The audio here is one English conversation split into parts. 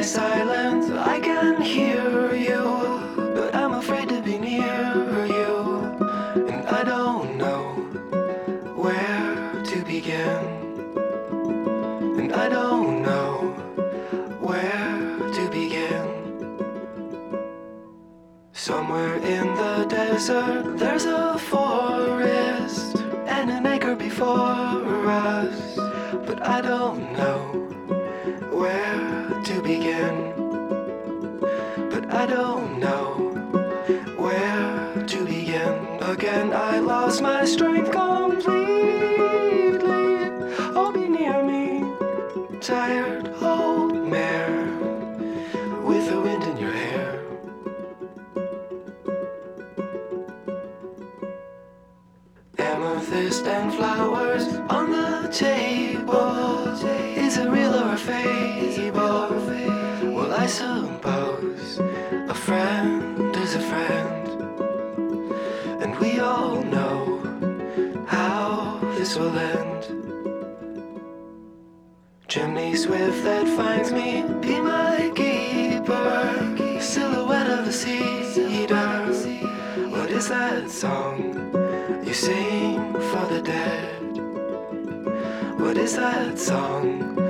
lie silent. I can hear you, but I'm afraid to be near you. And I don't know where to begin. And I don't know where to begin. Somewhere in the desert, there's a forest and an acre before us. But I don't know where to begin. But I don't know where to begin. Again, I lost my strength completely. Oh, be near me, tired old mare with the wind in your hair. Amethyst and flowers on the table. Suppose a friend is a friend. And we all know how this will end. Chimney swift that finds me, be my keeper. Silhouette of a cedar. What is that song you sing for the dead? What is that song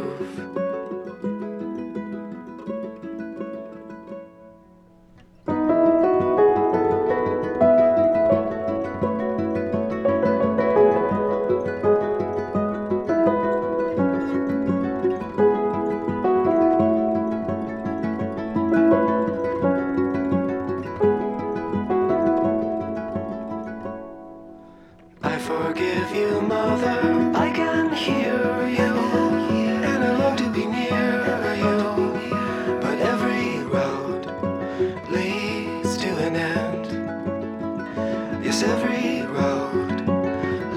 Every road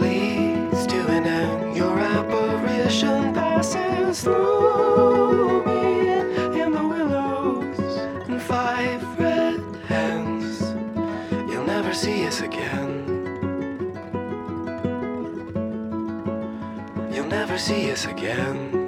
leads to an end. Your apparition passes through me in the willows and five red hens. You'll never see us again. You'll never see us again.